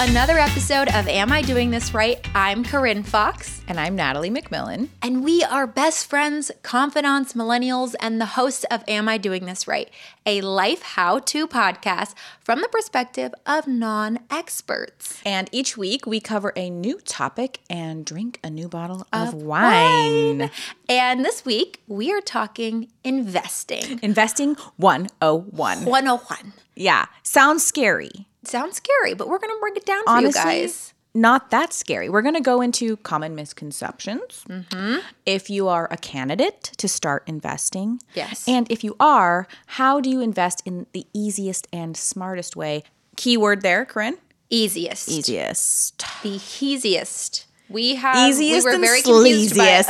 another episode of Am I Doing This Right? I'm Corinne Fox. And I'm Natalie McMillan. And we are best friends, confidants, millennials, and the hosts of Am I Doing This Right? A life how to podcast from the perspective of non experts. And each week we cover a new topic and drink a new bottle of, wine. And this week we are talking investing. Investing 101. 101. Yeah. Sounds scary. Sounds scary, but we're going to break it down for Honestly, you guys. not that scary. We're going to go into common misconceptions. Mm-hmm. If you are a candidate to start investing. Yes. And if you are, how do you invest in the easiest and smartest way? Keyword there, Corinne. Easiest. Easiest. The easiest. We have Easiest we were very confused by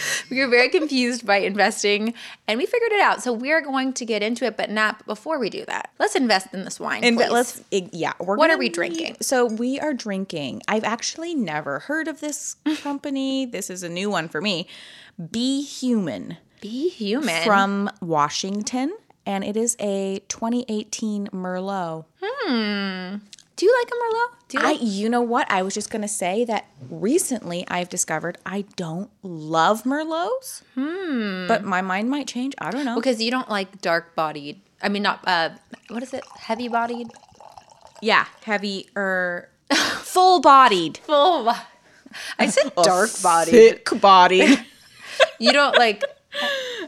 we were very confused by investing and we figured it out. So we're going to get into it, but not before we do that. Let's invest in this wine. And let's yeah. What are we be- drinking? So we are drinking. I've actually never heard of this company. this is a new one for me. Be Human be human. from Washington, and it is a 2018 Merlot. Hmm. Do you like a Merlot? Do you I, like you know what? I was just gonna say that recently I've discovered I don't love Merlots. But my mind might change. I don't know. because you don't like dark bodied. I mean not uh what is it? Heavy bodied? Yeah, heavy or full bodied. Full bo- I said dark bodied. thick bodied. You don't like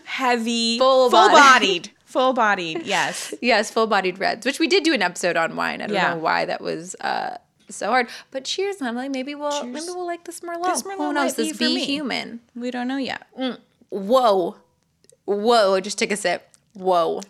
heavy, Full bodied, full bodied. Yes. yes, full bodied reds, which we did do an episode on wine. I don't Yeah. know why that was uh so hard. But cheers, Emily. Maybe we'll maybe we'll like this Merlot. This Merlot Who knows? be This be me. human. We don't know yet. Whoa. Whoa. Just take a sip. Whoa.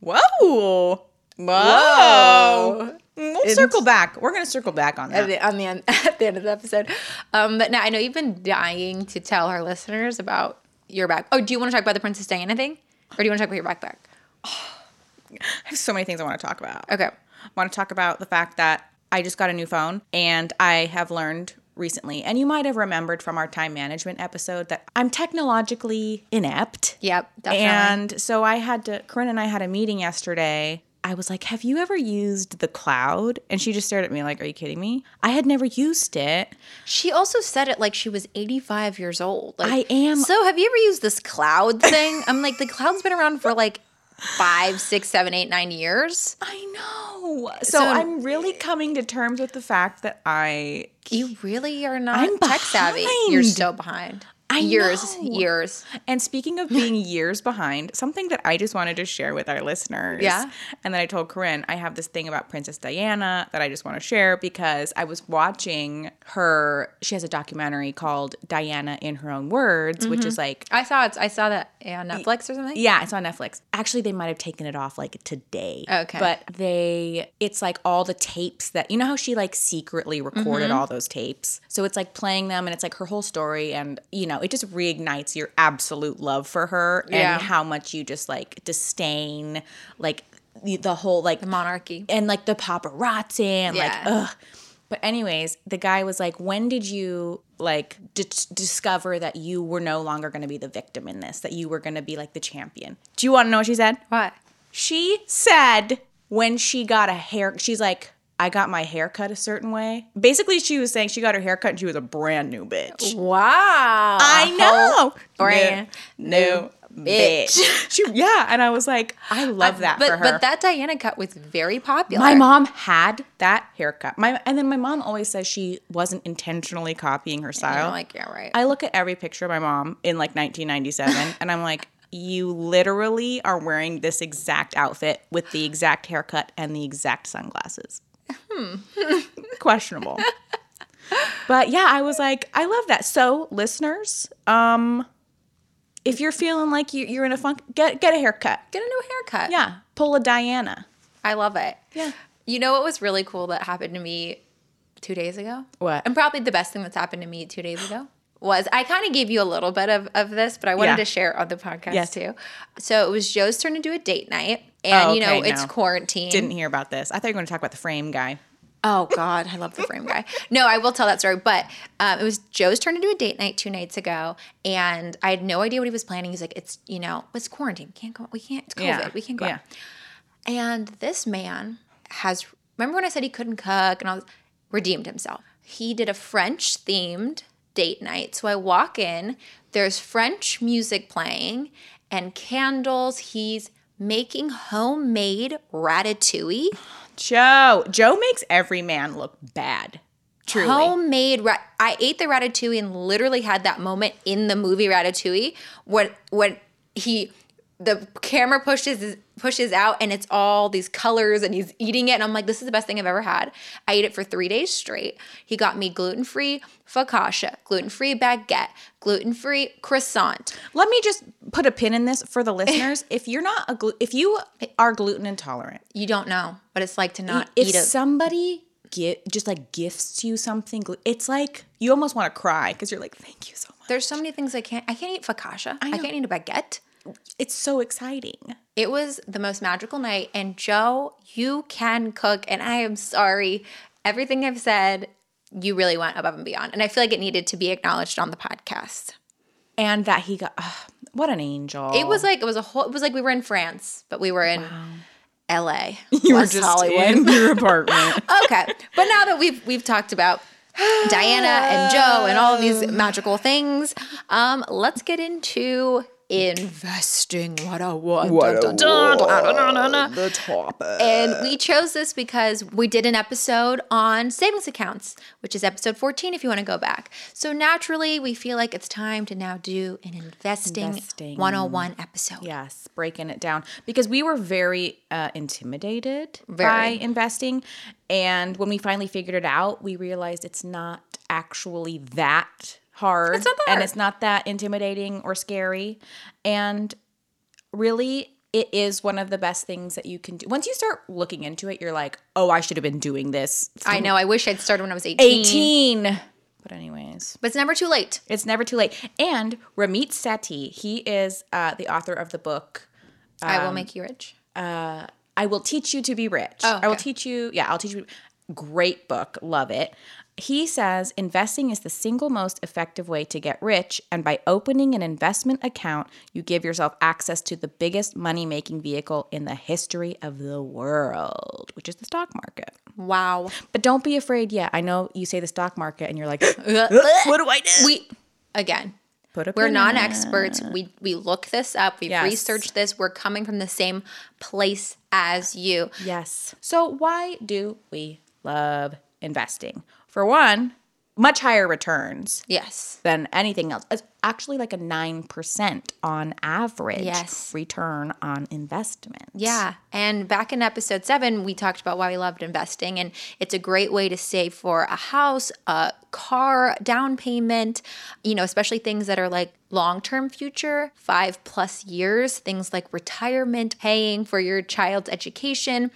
Whoa. Whoa. We'll circle back. We're gonna circle back on At that. the, on the end, at the end of the episode. Um, but now I know you've been dying to tell our listeners about your back. Oh, do you want to talk about the Princess Diana thing? Or do you want to talk about your backpack? I have so many things I want to talk about. Okay. I want to talk about the fact that I just got a new phone and I have learned recently, and you might have remembered from our time management episode that I'm technologically inept. Yep, definitely. And so I had to, Corinne and I had a meeting yesterday. I was like, Have you ever used the cloud? And she just stared at me like, Are you kidding me? I had never used it. She also said it like she was 85 years old. Like, I am- So have you ever used this cloud thing? I'm like, the cloud's been around for like five, six, seven, eight, nine years. I know. So, So- I'm really coming to terms with the fact that I You really are not I'm tech savvy. You're behind. so behind. I years, know. years. And speaking of being years behind, something that I just wanted to share with our listeners. Yeah. And then I told Corinne, I have this thing about Princess Diana that I just want to share because I was watching her. She has a documentary called Diana in Her Own Words, which is like, I saw it. I saw that on Netflix or something. yeah, it's on Netflix. Actually, they might have taken it off like today. Okay. But they, it's like all the tapes that, you know how she like secretly recorded Mm-hmm. all those tapes? So it's like playing them and it's like her whole story. And, you know, it just reignites your absolute love for her Yeah. and how much you just like disdain, like the, the whole like Monarchy. and like the paparazzi and like ugh. But anyways, the guy was like, "When did you like d- discover that you were no longer going to be the victim in this? That you were going to be like the champion?" Do you want to know what she said? What? She said when she got a hair, she's like, "I got my hair cut a certain way." Basically, she was saying she got her hair cut and she was a brand new bitch. Wow. I know, brand new, bitch. she, yeah, and I was like, I love that but, for her. But that Diana cut was very popular. My mom had that haircut. My and then my mom always says she wasn't intentionally copying her style. I'm like, yeah, right. I look at every picture of my mom in like 1997 and I'm like, you literally are wearing this exact outfit with the exact haircut and the exact sunglasses. Hmm. Questionable. But yeah, I was like, I love that. So, listeners, um if you're feeling like you, you're in a funk, get get a haircut. Get a new haircut. Yeah, pull a Diana. I love it. Yeah. You know what was really cool that happened to me two days ago? What? And probably the best thing that's happened to me two days ago was I kind of gave you a little bit of, of this, but I wanted Yeah. to share it on the podcast Yes. too. So it was Joe's turn to do a date night. And, Oh, you know, it's no. quarantine. Didn't hear about this. I thought you were going to talk about the frame guy. Oh God, I love the frame guy. No, I will tell that story. But um, it was Joe's turn to do a date night two nights ago, and I had no idea what he was planning. He's like, "It's you know, it's quarantine. We can't go. We can't. It's COVID. Yeah, We can't go." yeah. out." And this man has. Remember when I said he couldn't cook and all? Redeemed himself. He did a French themed date night. So I walk in, there's French music playing and candles. He's making homemade ratatouille. Joe. Joe makes every man look bad. Truly. Homemade. Ra- I ate the ratatouille and literally had that moment in the movie Ratatouille when when he the camera pushes pushes out and it's all these colors and he's eating it and I'm like this is the best thing I've ever had. I ate it for 3 days straight. He got me gluten-free focaccia, gluten-free baguette, gluten-free croissant. Let me just put a pin in this for the listeners. if you're not a glu- if you are gluten intolerant, You don't know what it's like to not if eat a somebody get just like gifts you something, it's like you almost want to cry because you're like, thank you so much. There's so many things I can't I can't eat focaccia. I, know. can't eat a baguette. It's so exciting. It was the most magical night. And Joe, you can cook. And I am sorry. Everything I've said, you really went above and beyond. And I feel like it needed to be acknowledged on the podcast. And that he got ugh, what an angel. It was like it was a whole it was like we were in France, but we were in LA. you were just Hollywood. in your apartment. okay. But now that we've we've talked about Diana and Joe and all these magical things, um, let's get into investing. What a what, the top. And we chose this because we did an episode on savings accounts, which is episode 14 if you want to go back. So naturally, we feel like it's time to now do an investing, Investing. 101 episode. Yes, breaking it down because we were very uh, intimidated by investing, and when we finally figured it out, we realized it's not actually that hard, It's not that and it's not that intimidating or scary, and really. It is one of the best things that you can do. Once you start looking into it, you're like, "Oh, I should have been doing this." I know. I wish I'd started when I was 18. 18. But anyways, But it's never too late. it's never too late. And Ramit Sethi, he is uh, the author of the book I Um, will make you rich. I Will Teach You to Be Rich. Oh, I will teach you. Yeah, I'll teach you. Great book. Love it. He says investing is the single most effective way to get rich. And by opening an investment account, you give yourself access to the biggest money making vehicle in the history of the world, which is the stock market. Wow. But don't be afraid yet. I know you say the stock market and you're like, what do I do? We, again, Put a we're pin in non-experts. We, we look this up, we've Yes. researched this. We're coming from the same place as you. Yes. So why do we love investing? For one, much higher returns Yes. than anything else. Actually like a 9% on average Yes. return on investment. Yeah. And back in episode seven, we talked about why we loved investing. And it's a great way to save for a house, a car, down payment, you know, especially things that are like long term future, five plus years, things like retirement, paying for your child's education,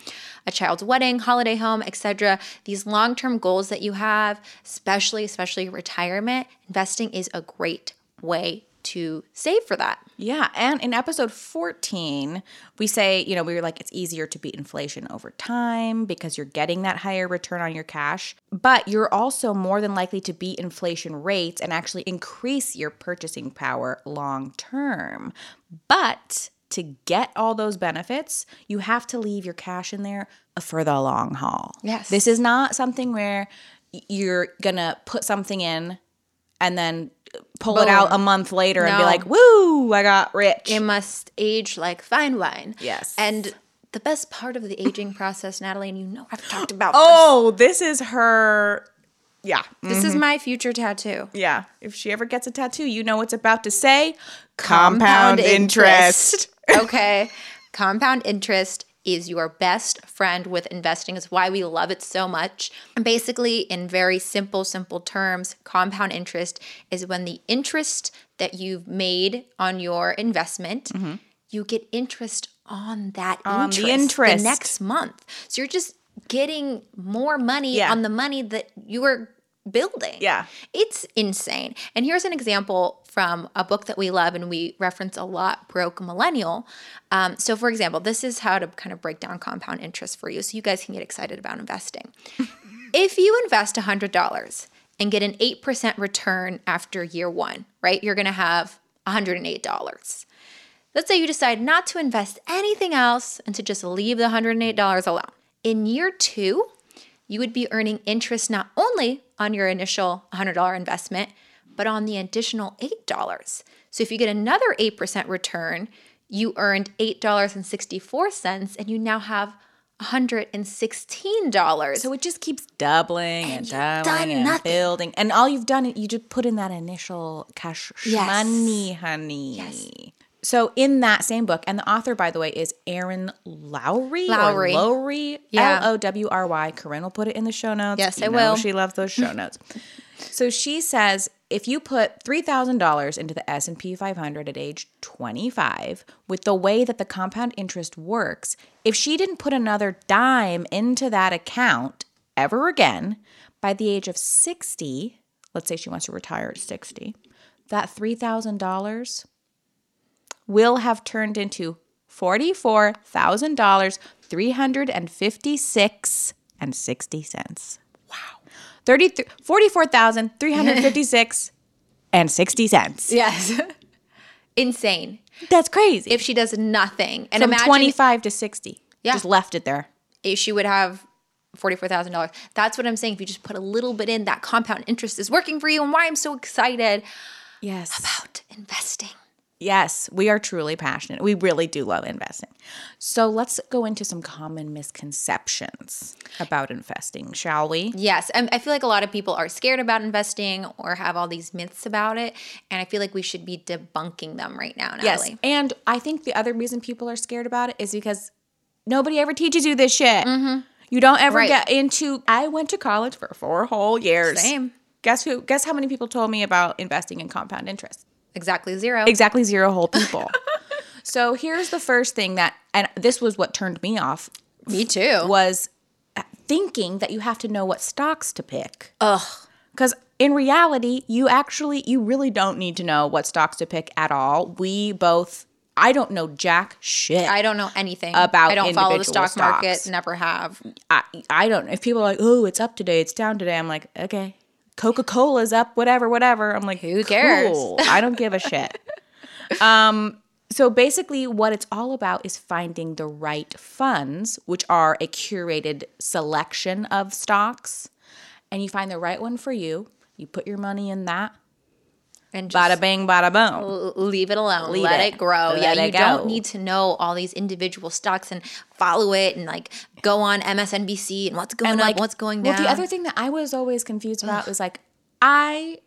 a child's wedding, holiday home, etc. These long term goals that you have, especially, especially retirement, investing is a great way to save for that. Yeah. And in episode 14, we say, you know, we were like, it's easier to beat inflation over time because you're getting that higher return on your cash. But you're also more than likely to beat inflation rates and actually increase your purchasing power long term. But to get all those benefits, you have to leave your cash in there for the long haul. Yes. This is not something where you're going to put something in and then pull it out a month later and be like, woo, I got rich. It must age like fine wine. Yes. And the best part of the aging process, Natalie, and you know I've talked about oh, this is her. Yeah. this. This is mm-hmm. my future tattoo. Yeah. If she ever gets a tattoo, you know what's about to say compound, interest. okay. Compound interest is your best friend with investing. Is why we love it so much. And basically, in very simple, simple terms, compound interest is when the interest that you've made on your investment, you get interest on that Mm-hmm. On the interest interest. the next month. So you're just getting more money Yeah. on the money that you were building. Yeah. It's insane. And here's an example from a book that we love and we reference a lot Broke Millennial. Um, so, for example, this is how to kind of break down compound interest for you so you guys can get excited about investing. if you invest $100 and get an 8% return after year one, right, you're going to have $108. Let's say you decide not to invest anything else and to just leave the $108 alone. In year two, you would be earning interest not only on your initial $100 investment, but on the additional $8. So if you get another 8% return, you earned $8.64 and you now have $116. So it just keeps doubling and, done doubling and nothing. building. And all you've done, is you just put in that initial cash Yes. money, honey. So in that same book, and the author, by the way, is Erin Lowry. Lowry. Lowry. Yeah. L O W R Y. Corinne will put it in the show notes. Yes, You I will. She loves those show notes. So she says if you put $3,000 into the S&P 500 at age 25, with the way that the compound interest works, if she didn't put another dime into that account ever again, by the age of 60, let's say she wants to retire at 60, that $3,000 will have turned into $44,000, 356 and 60 cents. Wow. 30 44,356 and 60 cents. yes. Insane. That's crazy. If she does nothing and From imagine 25 to 60. Yeah. Just left it there. if she would have $44,000. That's what I'm saying. If you just put a little bit in, that compound interest is working for you and why I'm so excited Yes. about investing. Yes, we are truly passionate. We really do love investing. So let's go into some common misconceptions about investing, shall we? Yes, I, I feel like a lot of people are scared about investing or have all these myths about it, and I feel like we should be debunking them right now, Yes. And I think the other reason people are scared about it is because nobody ever teaches you this shit. Mm-hmm. You don't ever Right. get into. I went to college for four whole years. Same. Guess who? Guess how many people told me about investing in compound interest? Exactly zero. Exactly zero whole people. so here's the first thing that, and this was what turned me off, Me too. was thinking that you have to know what stocks to pick. Ugh. Because in reality, you actually, you really don't need to know what stocks to pick at all. We both, I don't know jack shit. I don't know anything About I don't follow the stock market. Never have. I, I don't know. if people are like, oh, it's up today, it's down today. I'm like, okay. Coca Cola's up, whatever, whatever. I'm like, Who cares? cool. I don't give a shit. Um, so basically, what it's all about is finding the right funds, which are a curated selection of stocks, and you find the right one for you. You put your money in that. And just Bada bing, bada boom. leave it alone. Leave Let it. it, grow. Let yeah, it you go. don't need to know all these individual stocks and follow it and like go on MSNBC and what's going and up, like what's going down. Well, the other thing that I was always confused about was like I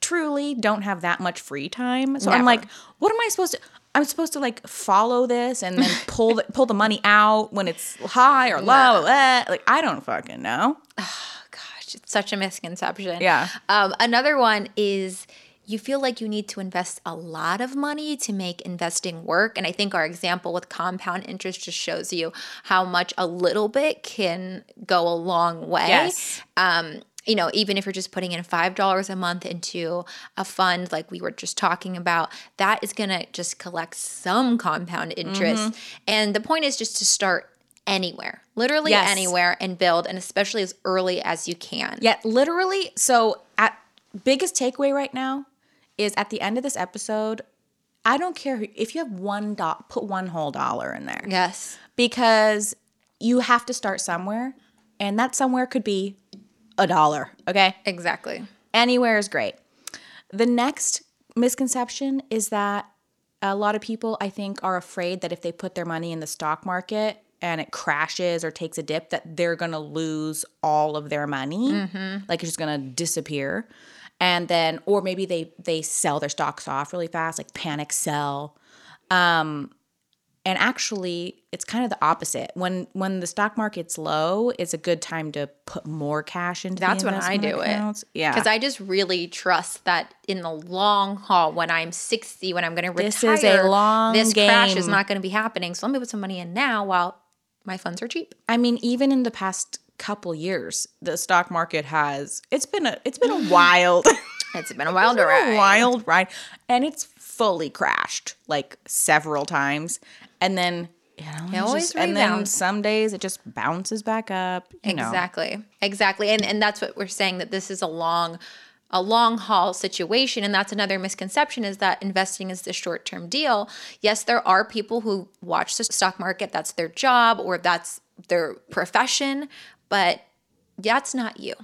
truly don't have that much free time, so I'm like, what am I supposed to? I'm supposed to like follow this and then pull the, pull the money out when it's high or low. blah, blah. Like I don't fucking know. Gosh, it's such a misconception. Yeah. Um, another one is you feel like you need to invest a lot of money to make investing work. And I think our example with compound interest just shows you how much a little bit can go a long way. Yes. Um, you know, even if you're just putting in $5 a month into a fund like we were just talking about, that is going to just collect some compound interest. Mm-hmm. And the point is just to start anywhere, literally Yes. anywhere, and build, and especially as early as you can. Yeah, literally. So at biggest takeaway right now is at the end of this episode. I don't care who- if you have one dot, put one whole dollar in there. Yes. because you have to start somewhere and that somewhere could be a dollar okay Exactly. anywhere is great the next misconception is that a lot of people i think are afraid that if they put their money in the stock market and it crashes or takes a dip that they're going to lose all of their money mm-hmm. like it's just going to disappear and then or maybe they they sell their stocks off really fast like panic sell um, and actually it's kind of the opposite when when the stock market's low it's a good time to put more cash into That's when I do accounts. it. yeah Because I just really trust that in the long haul, when I'm 60, when I'm going to retire, This is a long this crash is not going to be happening. So let me put some money in now while my funds are cheap. i mean even in the past couple years the stock market has it's been a it's been a wild It's been a wild a ride. wild ride and it's fully crashed like several times and then you know it's always just- and then some days it just bounces back up you know Exactly. Exactly. And and that's what we're saying that this is a long a long haul situation and that's another misconception is that investing is the short-term deal. Yes, there are people who watch the stock market, that's their job or that's their profession, but That's not you.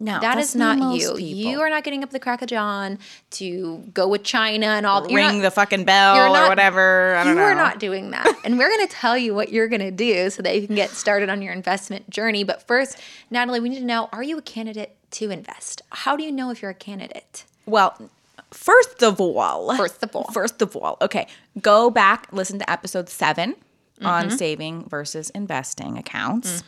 No, That is not you. people. You are not getting up the crack of dawn to go with China and all. ring not- the fucking bell you're or not- whatever. I don't you know. are not doing that. and we're going to tell you what you're going to do so that you can get started on your investment journey. But first, Natalie, we need to know are you a candidate to invest? How do you know if you're a candidate? Well, first of all, First of all. first of all, okay, go back, listen to episode 7 on Mm-hmm. saving versus investing accounts.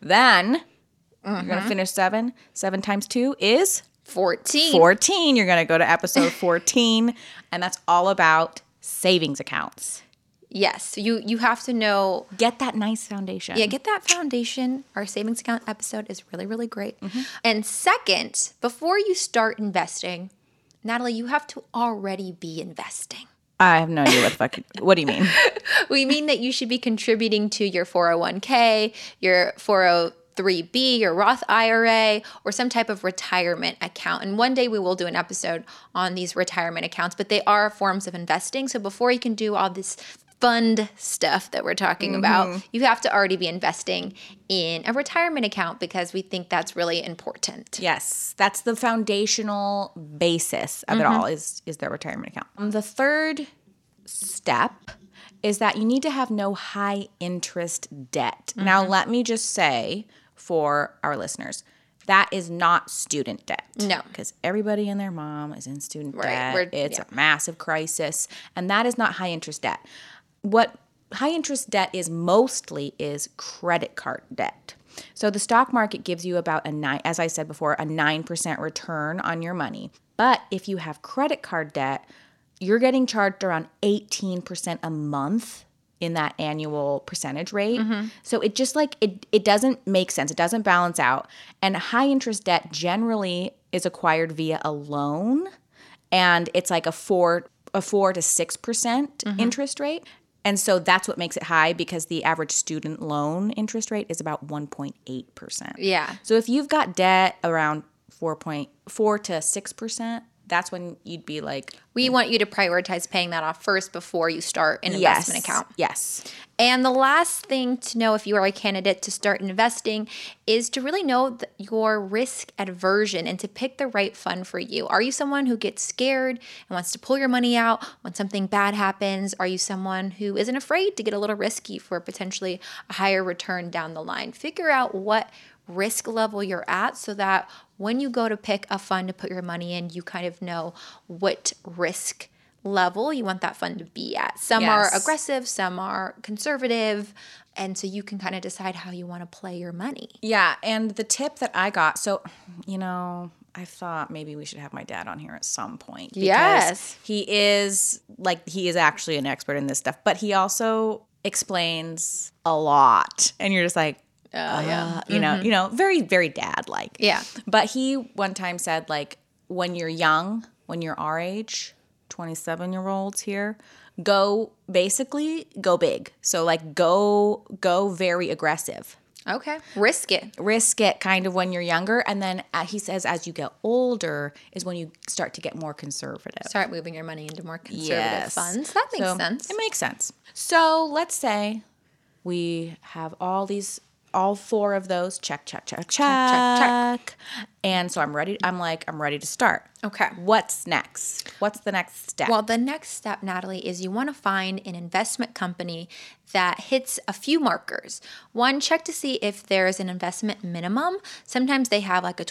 Then you're Mm-hmm. going to finish seven. Seven times two is 14. 14. You're going to go to episode 14, and that's all about savings accounts. Yes. You, you have to know Get that nice foundation. Yeah, get that foundation. Our savings account episode is really, really great. Mm-hmm. And second, before you start investing, Natalie, you have to already be investing. I have no idea what the fuck. What do you mean? We mean that you should be contributing to your 401k, your 403b, your Roth IRA, or some type of retirement account. And one day we will do an episode on these retirement accounts, but they are forms of investing. So before you can do all this fund stuff that we're talking about, mm-hmm. you have to already be investing in a retirement account because we think that's really important. Yes, that's the foundational basis of it mm-hmm. all is is their retirement account. Um, the third step is that you need to have no high interest debt. Now, mm-hmm. let me just say for our listeners, that is not student debt. No. Because everybody and their mom is in student Right, debt. we're- it's yeah. a massive crisis. And that is not high interest debt. What high interest debt is mostly is credit card debt. So the stock market gives you about a nine, as I said before, a 9% return on your money. But if you have credit card debt, you're getting charged around 18% a month in that annual percentage rate. Mm-hmm. So it just like it it doesn't make sense. It doesn't balance out. And high interest debt generally is acquired via a loan and it's like a 4 a 4 to 6% mm-hmm. interest rate. And so that's what makes it high because the average student loan interest rate is about 1.8%. Yeah. So if you've got debt around 4.4 to 6%, that's when you'd be like We want you to prioritize paying that off first before you start an investment account. Yes. And the last thing to know if you are a candidate to start investing is to really know your risk aversion and to pick the right fund for you. Are you someone who gets scared and wants to pull your money out when something bad happens? Are you someone who isn't afraid to get a little risky for potentially a higher return down the line? Figure out what risk level you're at so that when you go to pick a fund to put your money in, you kind of know what risk level you want that fund to be at. Some are aggressive, some are conservative, and so you can kind of decide how you want to play your money. Yeah, and the tip that I got, so you know, I thought maybe we should have my dad on here at some point. because Yes. He is like he is actually an expert in this stuff, but he also explains a lot. And you're just like, Oh, yeah. uh, you know, you know, very, very dad like. Yeah. But he one time said, like, when you're young, when you're our age, 27 year olds here, go basically go big. So like go go very aggressive Okay. Risk it. risk it kind of when you're younger and then uh, he says as you get older is when you start to get more conservative Start moving your money into more conservative Yes. funds. That makes So, sense. it makes sense so let's say we have all these all four of those check check check check check, check. and so i'm ready i'm like i'm ready to start Okay. what's next what's the next step Well, the next step, Natalie, is you want to find an investment company that hits a few markers. One, check to see if there's an investment minimum. Sometimes they have like a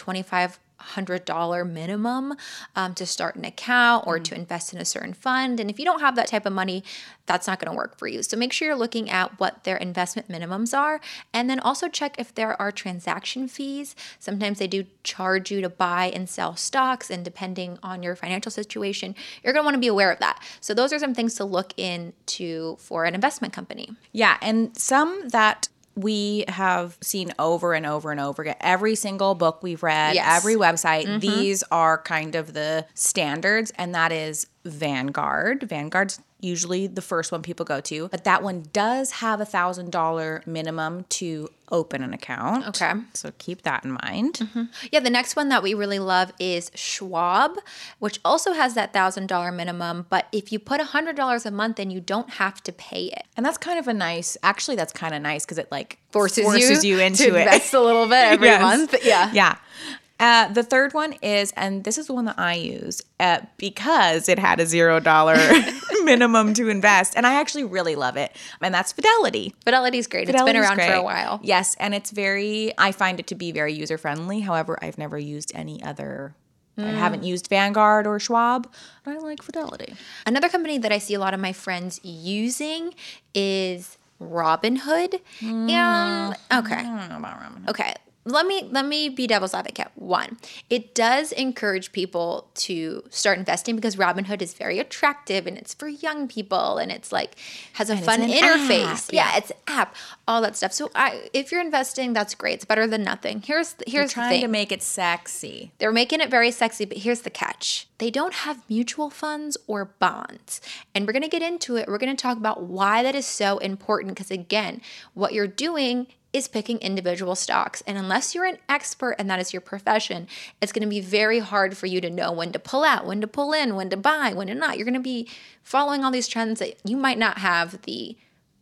$2,500 minimum um, to start an account or to invest in a certain fund. And if you don't have that type of money, that's not going to work for you. So make sure you're looking at what their investment minimums are. And then also check if there are transaction fees. Sometimes they do charge you to buy and sell stocks. And depending on your financial situation, you're going to want to be aware of that. So those are some things to look into for an investment company. Yeah, and some that we have seen over and over and over again. Every single book we've read, Yes. every website, mm-hmm. these are kind of the standards, and that is Vanguard. Vanguard's usually the first one people go to, but that one does have a thousand dollar minimum to open an account. Okay. So keep that in mind. Mm-hmm. Yeah, the next one that we really love is Schwab, which also has that thousand dollar minimum. But if you put a hundred dollars a month in, you don't have to pay it. And that's kind of a nice, actually, that's kind of nice because it like Forces, you, into to it. invest a little bit every Yes. month. Yeah. Yeah. Uh, the third one is, and this is the one that I use uh, because it had a zero dollar minimum to invest, and I actually really love it. And that's Fidelity. Fidelity's great. it's been Fidelity's around for a while. Yes, and it's very. I find it to be very user friendly. However, I've never used any other. I Mm. haven't used Vanguard or Schwab. I like Fidelity. Another company that I see a lot of my friends using is Robinhood. Mm. And okay. I don't know about Robinhood. Okay. Let me let me be devil's advocate. One, it does encourage people to start investing because Robinhood is very attractive and it's for young people and it's like has a fun interface. yeah. yeah. it's an app, all that stuff. So I, if you're investing, that's great. It's better than nothing. Here's the, here's the Trying thing. to make it sexy. They're making it very sexy, but here's the catch. They don't have mutual funds or bonds. And we're going to get into it. We're going to talk about why that is so important because, again, what you're doing is picking individual stocks. And unless you're an expert and that is your profession, it's going to be very hard for you to know when to pull out, when to pull in, when to buy, when to not. You're going to be following all these trends that you might not have the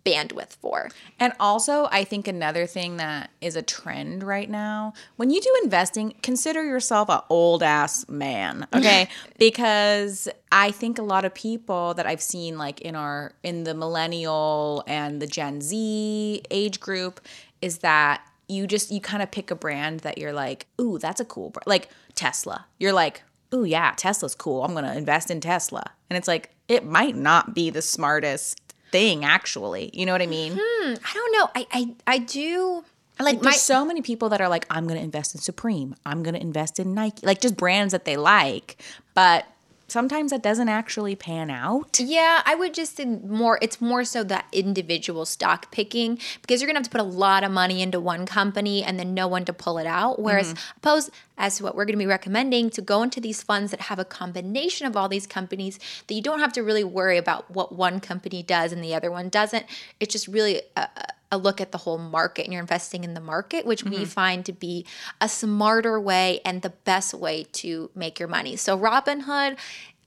bandwidth for. And also, I think another thing that is a trend right now, when you do investing, consider yourself a old ass man, okay? because I think a lot of people that I've seen like in our in the millennial and the Gen Z age group is that you just you kind of pick a brand that you're like, "Ooh, that's a cool brand." Like Tesla. You're like, "Ooh, yeah, Tesla's cool. I'm going to invest in Tesla." And it's like it might not be the smartest thing actually. You know what I mean? Hmm, I don't know. I I, I do like There's my so many people that are like, I'm going to invest in Supreme. I'm going to invest in Nike. Like just brands that they like. But sometimes that doesn't actually pan out. Yeah, I would just say more. It's more so that individual stock picking because you're gonna have to put a lot of money into one company and then no one to pull it out. Whereas, mm-hmm. opposed as to what we're gonna be recommending to go into these funds that have a combination of all these companies that you don't have to really worry about what one company does and the other one doesn't. It's just really a, a look at the whole market and you're investing in the market, which we mm-hmm. find to be a smarter way and the best way to make your money. So Robinhood.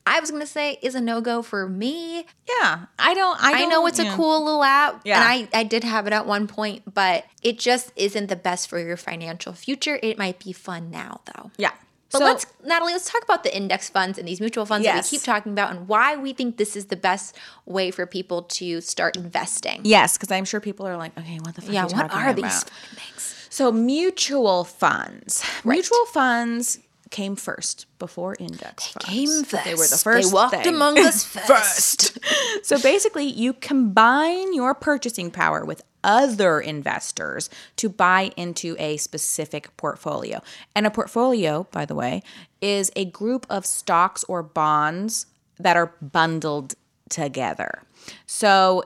I was gonna say is a no go for me. Yeah. I don't, I, I don't, know it's yeah. a cool little app, Yeah. and I, I did have it at one point, but it just isn't the best for your financial future. It might be fun now, though. Yeah. But so, let's, Natalie, let's talk about the index funds and these mutual funds Yes. that we keep talking about and why we think this is the best way for people to start investing. yes, because I'm sure people are like, okay, what the fuck Yeah, are you what are these about? fucking things? So mutual funds. Mutual funds came first before index funds. Came first. They were the first. They walked thing. among us first. So basically, you combine your purchasing power with other investors to buy into a specific portfolio. And a portfolio, by the way, is a group of stocks or bonds that are bundled together. So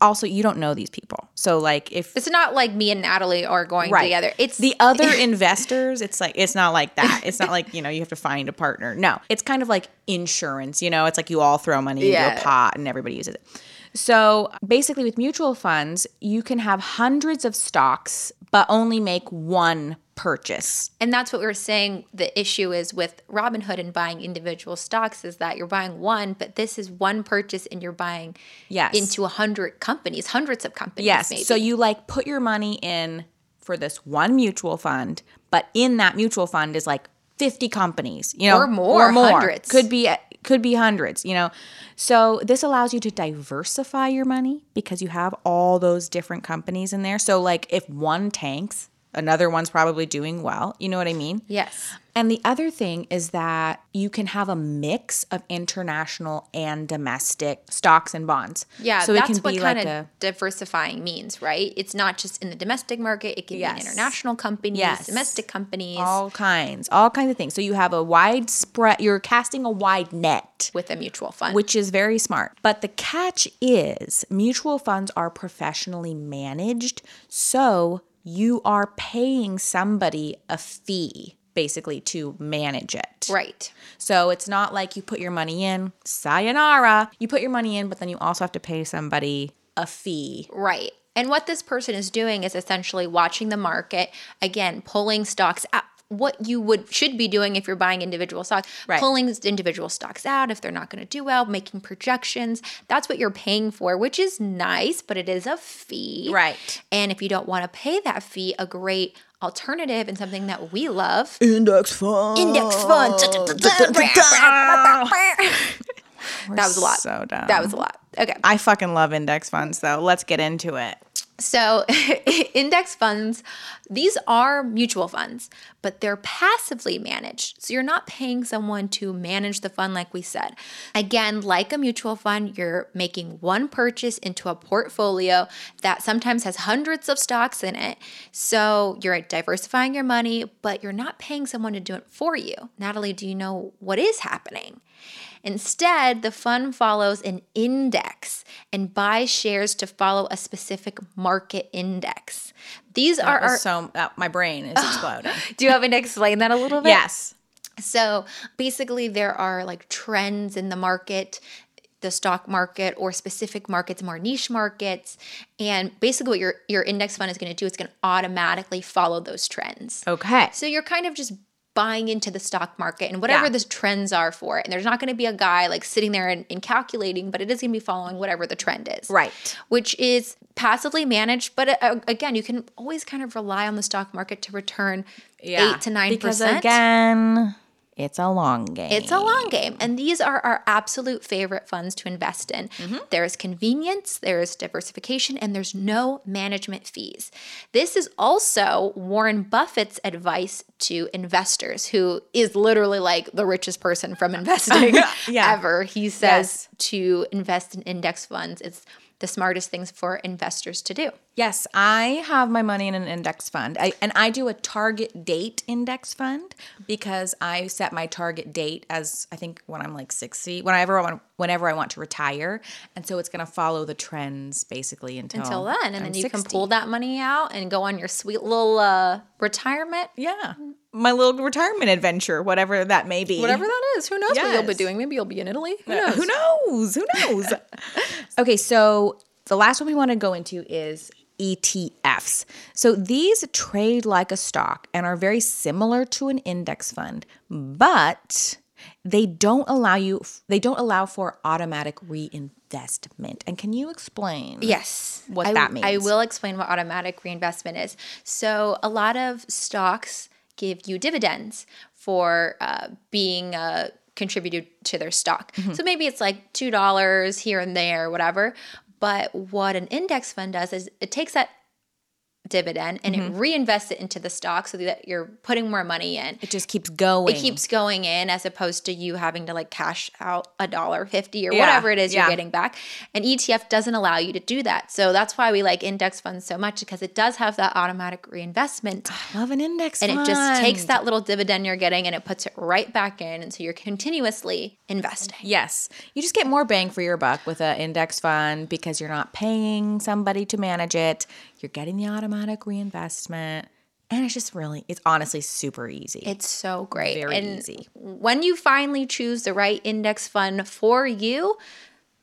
also you don't know these people. So like if It's not like me and Natalie are going Right. together. It's the other investors, it's like it's not like that. It's not like, you know, you have to find a partner. No. It's kind of like insurance, you know, it's like you all throw money into a pot and everybody uses it. So basically with mutual funds, you can have hundreds of stocks but only make one purchase. And that's what we were saying. The issue is with Robinhood and buying individual stocks is that you're buying one, but this is one purchase and you're buying Yes. into a hundred companies, hundreds of companies. Yes. Maybe. So you like put your money in for this one mutual fund, but in that mutual fund is like 50 companies, you know, Or more, or hundreds. Could be could be hundreds, you know. So this allows you to diversify your money because you have all those different companies in there. So like if one tanks, another one's probably doing well. You know what I mean? yes. And the other thing is that you can have a mix of international and domestic stocks and bonds. Yeah, so that's it can what be kind like of a diversifying means, right? It's not just in the domestic market; it can be Yes. in international companies, Yes. domestic companies, all kinds, all kinds of things. So you have a wide spread, you're casting a wide net, with a mutual fund. which is very smart. But the catch is mutual funds are professionally managed. So you are paying somebody a fee basically to manage it. Right. So it's not like you put your money in, sayonara. You put your money in, but then you also have to pay somebody a fee. Right. And what this person is doing is essentially watching the market, again, pulling stocks out. What you would should be doing if you're buying individual stocks, Right. pulling individual stocks out if they're not going to do well, making projections. That's what you're paying for, which is nice, but it is a fee. Right. And if you don't want to pay that fee, a great alternative and something that we love Index fund. index funds. that was a lot. so dumb. That was a lot. Okay. I fucking love index funds though. Let's get into it. So, index funds, these are mutual funds, but they're passively managed. So, you're not paying someone to manage the fund, like we said. Again, like a mutual fund, you're making one purchase into a portfolio that sometimes has hundreds of stocks in it. So, you're diversifying your money, but you're not paying someone to do it for you. Natalie, do you know what is happening? Instead, the fund follows an index and buys shares to follow a specific market index. These are That was our. so uh, my brain is exploding. Do you have me to explain that a little bit? yes. So basically, there are like trends in the market, the stock market, or specific markets, more niche markets. And basically, what your, your index fund is going to do is going to automatically follow those trends. Okay. So you're kind of just buying into the stock market and whatever Yeah. the trends are for it. And there's not going to be a guy like sitting there and, and calculating, but it is going to be following whatever the trend is. Right. Which is passively managed. But uh, again, you can always kind of rely on the stock market to return eight to 9. Because percent. again, it's a long game. It's a long game. And these are our absolute favorite funds to invest in. Mm-hmm. There's convenience, there's diversification, and there's no management fees. This is also Warren Buffett's advice to investors, who is literally like the richest person from investing Yeah. ever. He says to invest in index funds. It's the smartest things for investors to do. Yes, I have my money in an index fund. I, and I do a target date index fund because I set my target date as I think when I'm like 60, whenever I want, whenever I want to retire. And so it's going to follow the trends basically until Until then, and I'm then you can pull that money out and go on your sweet little uh, retirement Yeah. My little retirement adventure, whatever that may be. Whatever that is. Who knows what you'll be doing? Maybe you'll be in Italy. Who knows? Who knows? Who knows? okay, so the last one we want to go into is ETFs. So these trade like a stock and are very similar to an index fund, but they don't allow you they don't allow for automatic reinvestment. And can you explain? Yes. What I- that means I will explain what automatic reinvestment is. So, a lot of stocks give you dividends for uh, being uh, contributed to their stock. Mm-hmm. So, maybe it's like $2 here and there, whatever. But what an index fund does is it takes that dividend and Mm-hmm. it reinvests it into the stock so that you're putting more money in. It just keeps going. it keeps going in as opposed to you having to like cash out a dollar fifty or Yeah, whatever it is yeah. you're getting back. An ETF doesn't allow you to do that. So that's why we like index funds so much because it does have that automatic reinvestment. I love an index And fund. it just takes that little dividend you're getting and it puts it right back in. And so you're continuously investing. Yes. You just get more bang for your buck with an index fund because you're not paying somebody to manage it. You're getting the automatic reinvestment. And it's just really, it's honestly super easy. It's so great. Very and easy. When you finally choose the right index fund for you,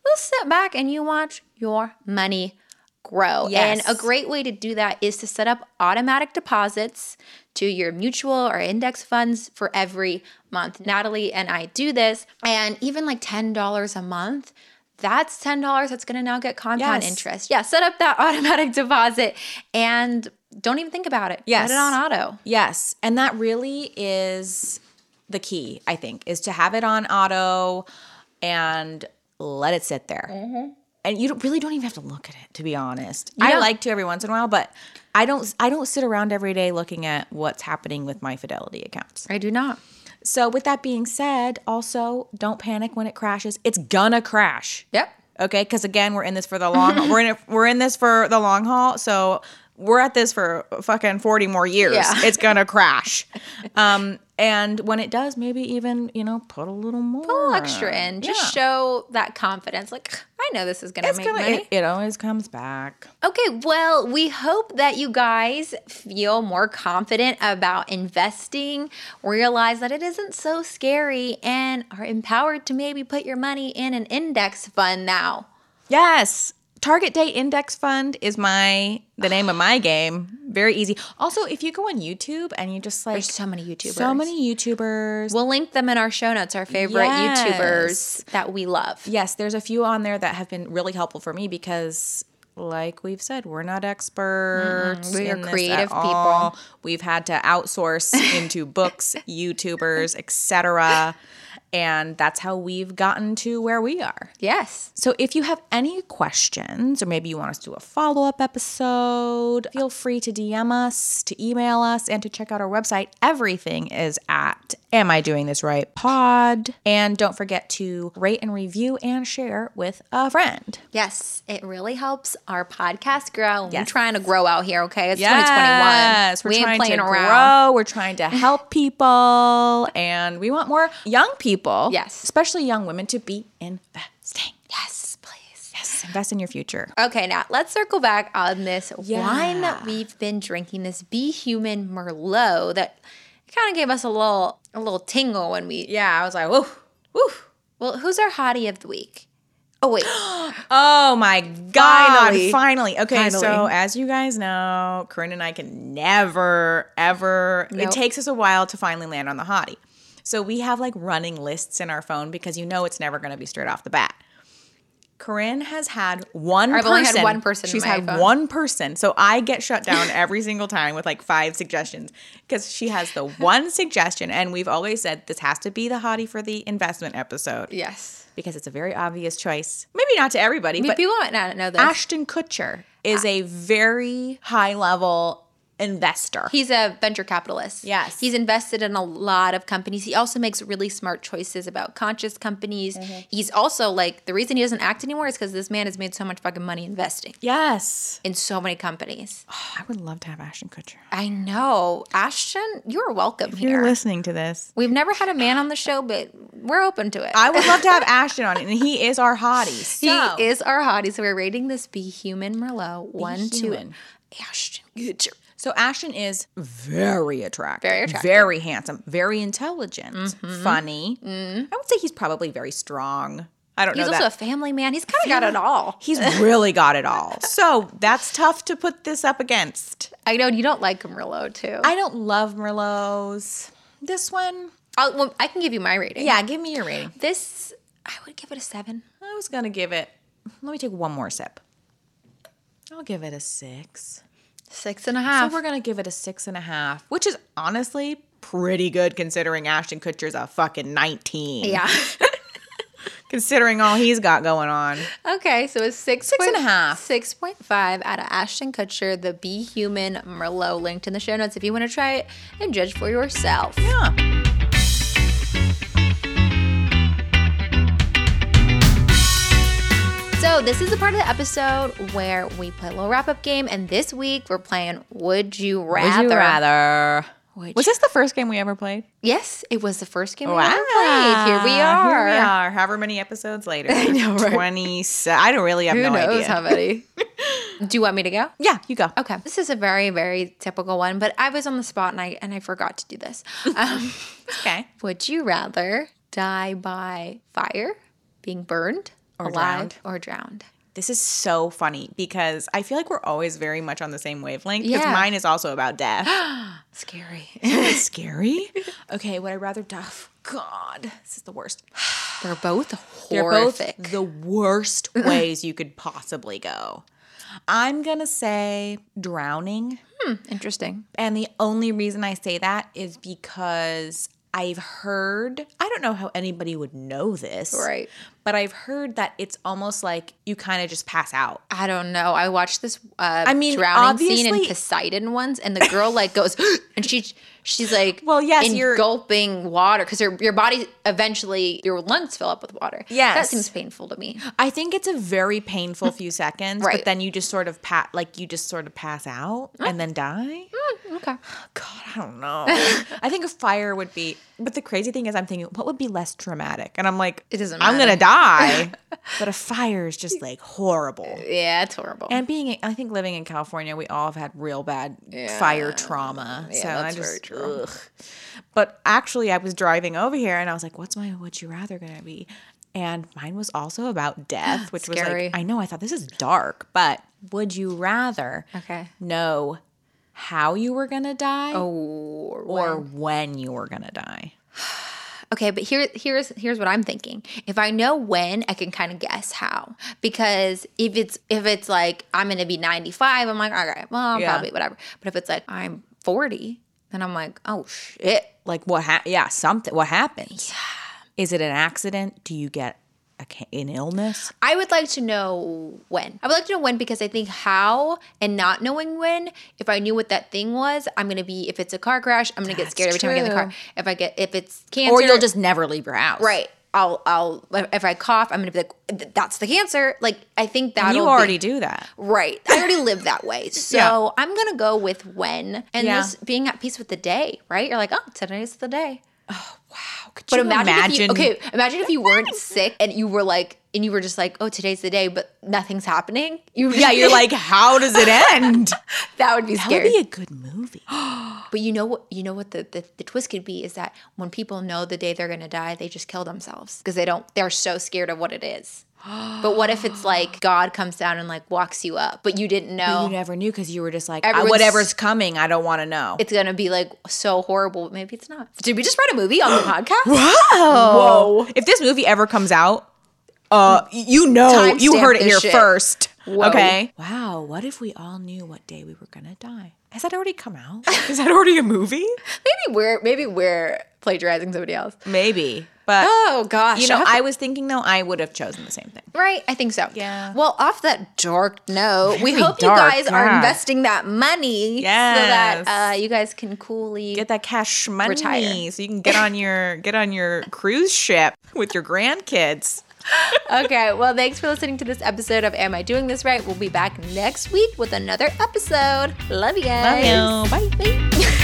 you'll sit back and you watch your money grow. Yes. And a great way to do that is to set up automatic deposits to your mutual or index funds for every month. Natalie and I do this, and even like $10 a month. That's $10 that's gonna now get compound Yes. interest. Yeah, set up that automatic deposit and don't even think about it. Yes. Put it on auto. Yes. And that really is the key, I think, is to have it on auto and let it sit there. Mm-hmm. And you don't, really don't even have to look at it, to be honest. I don't- like to every once in a while, but I don't. I don't sit around every day looking at what's happening with my Fidelity accounts. I do not. So, with that being said, also don't panic when it crashes. It's gonna crash. Yep. Okay, because again, we're in this for the long. we're in it. We're in this for the long haul. So we're at this for fucking 40 more years. Yeah. It's gonna crash. Um, and when it does, maybe even, you know, put a little more. Little extra in. Just Yeah. show that confidence. Like, I know this is going to make gonna, money. it, it always comes back. Okay, well, we hope that you guys feel more confident about investing, realize that it isn't so scary, and are empowered to maybe put your money in an index fund now. Yes. Target Date Index Fund is my the name of my game. Very easy. Also, if you go on YouTube and you just like There's so many YouTubers. so many YouTubers. We'll link them in our show notes, our favorite Yes. YouTubers that we love. yes, there's a few on there that have been really helpful for me because like we've said, we're not experts. We are creative at people. all. We've had to outsource into books, YouTubers, etc. And that's how we've gotten to where we are. Yes. So if you have any questions, or maybe you want us to do a follow up episode, feel free to DM us, to email us, and to check out our website. Everything is at Am I Doing This Right Pod. And don't forget to rate and review and share with a friend. Yes, it really helps our podcast grow. We're trying to grow out here, okay? It's Yes, 2021. we're we ain't trying playing to around. grow. We're trying to help people, and we want more young people, Yes. especially young women, to be investing. Yes, please. Yes, invest in your future. Okay, now let's circle back on this wine that we've been drinking, this Be Human Merlot that kind of gave us a little a little tingle when we Yeah, I was like, whoa, whoo. Well, who's our hottie of the week? Oh wait. Oh my God. Finally. Finally. Okay. So, as you guys know, Corinne and I can never, ever, Nope. it takes us a while to finally land on the hottie. So, we have like running lists in our phone because you know it's never going to be straight off the bat. Corinne has had one I've person. only had one person in She's had phone. one person. So I get shut down every single time with like five suggestions because she has the one suggestion. And we've always said this has to be the hottie for the investment episode yes. because it's a very obvious choice. Maybe not to everybody, But but people might not know this. Ashton Kutcher is a very high level investor. He's a venture capitalist. Yes. He's invested in a lot of companies. He also makes really smart choices about conscious companies. Mm-hmm. He's also like the reason he doesn't act anymore is because this man has made so much fucking money investing yes. in so many companies. I would love to have Ashton Kutcher. I know. Ashton, you're welcome If here. you're listening to this, We've never had a man on the show, but we're open to it. I would love to have Ashton on it, and he is our hottie. So. he is our hottie, so we're rating this Be Human Merlot one Human. to Ashton Kutcher. So Ashton is very attractive, Very attractive. very handsome, very intelligent, mm-hmm. funny. Mm. I would say he's probably very strong. I don't He's know He's also that. a family man. He's kind of got it all. He's really got it all. So that's tough to put this up against. I know you don't like Merlot too. I don't love Merlots. This one, I'll, well, I can give you my rating. yeah, give me your rating. This, I would give it a seven. I was gonna give it. Let me take one more sip. I'll give it a six. Six and a So we're gonna give it a six and a half, which is honestly pretty good considering Ashton Kutcher's a fucking nineteen. yeah. considering all he's got going on. okay, so it's six, Six and a half. 6.5 out of Ashton Kutcher, the Be Human Merlot, linked in the show notes if you want to try it and judge for yourself. Yeah. So, this is the part of the episode where we play a little wrap up game, and this week we're playing Would You Rather. Would you rather? Would Was this the first game we ever played? Yes, it was the first game we ever played. Here we are. Here we are. However many episodes later. I know, right? Twenty. I don't really have Who no knows idea. how many? Do you want me to go? yeah, you go. Okay, this is a very, very typical one, but I was on the spot and I and I forgot to do this. Um, Okay. would you rather die by fire, being burned, Or alive, drowned. or drowned? This is so funny because I feel like we're always very much on the same wavelength. Because Yeah. mine is also about death. Scary. Scary. Okay, would I rather die? God, this is the worst. They're both horrific. They're both the worst ways you could possibly go. I'm gonna say drowning. Hmm, interesting. And the only reason I say that is because I've heard, I don't know how anybody would know this. Right. But I've heard that it's almost like you kind of just pass out. I don't know. I watched this uh I mean, drowning scene in Poseidon once and the girl like goes and she she's like Well, yes, you're- gulping water because your your body eventually your lungs fill up with water. That seems painful to me. I think it's a very painful few seconds, Right. but then you just sort of pat like you just sort of pass out and then die. Okay. God, I don't know. I think a fire would be, but the crazy thing is, I'm thinking, what would be less traumatic? And I'm like, It doesn't Matter. I'm gonna matter. Die, but a fire is just like horrible. Yeah, it's horrible. And being, I think living in California, we all have had real bad fire trauma. so I that's just, very true. ugh. But actually, I was driving over here and I was like, what's my would you rather gonna be? And mine was also about death, which was like, I know, I thought this is dark, but would you rather okay. know how you were gonna die Or or when you were gonna die? Okay, but here here's here's what I'm thinking. If I know when, I can kind of guess how. Because if it's if it's like I'm gonna be 95, I'm like, all right, well, Yeah. probably whatever. But if it's like I'm 40, then I'm like, oh shit. Like what? Ha- yeah, something. What happens? Is it an accident? Do you get an illness? I would like to know when. I would like to know when because I think how and not knowing when, if I knew what that thing was, I'm gonna be if it's a car crash, I'm gonna get scared every time I get in the car. If I get if it's cancer Or you'll just never leave your house, Right. I'll I'll if I cough, I'm gonna be like, that's the cancer. Like I think that You already do that. Right. I already live that way. So Yeah. I'm going to go with when and Yeah. just being at peace with the day, right? You're like, oh, today's the day. Oh, Wow. Could But you imagine, imagine? if you, okay, imagine if you weren't sick and you were like, and you were just like, oh, today's the day, but nothing's happening. You Yeah, you're like, how does it end? that would be scary. that would be a good movie. but you know what? You know what the, the the twist could be is that when people know the day they're gonna die, they just kill themselves because they don't. They're so scared of what it is. But what if it's like God comes down and like walks you up, but you didn't know? You never knew because you were just like, "Uh, Everyone's- whatever's coming, I don't want to know. it's gonna be like so horrible, maybe it's not. Did we just write a movie on the podcast? Whoa. If this movie ever comes out, uh, you know, Timestamp you heard it here shit. first. Whoa. Okay. Wow. What if we all knew what day we were gonna die? Has that already come out? Is that already a movie? Maybe we're maybe we're plagiarizing somebody else. Maybe. But Oh gosh, you know, I I was thinking though, I would have chosen the same thing. right? I think so. Yeah. Well, off that dark note, we hope dark, you guys are investing that money Yes. so that uh, you guys can coolly Get that cash money Retire. so you can get on your get on your cruise ship with your grandkids. okay, well, thanks for listening to this episode of Am I Doing This Right? We'll be back next week with another episode. Love you guys. Love you. Bye. Bye.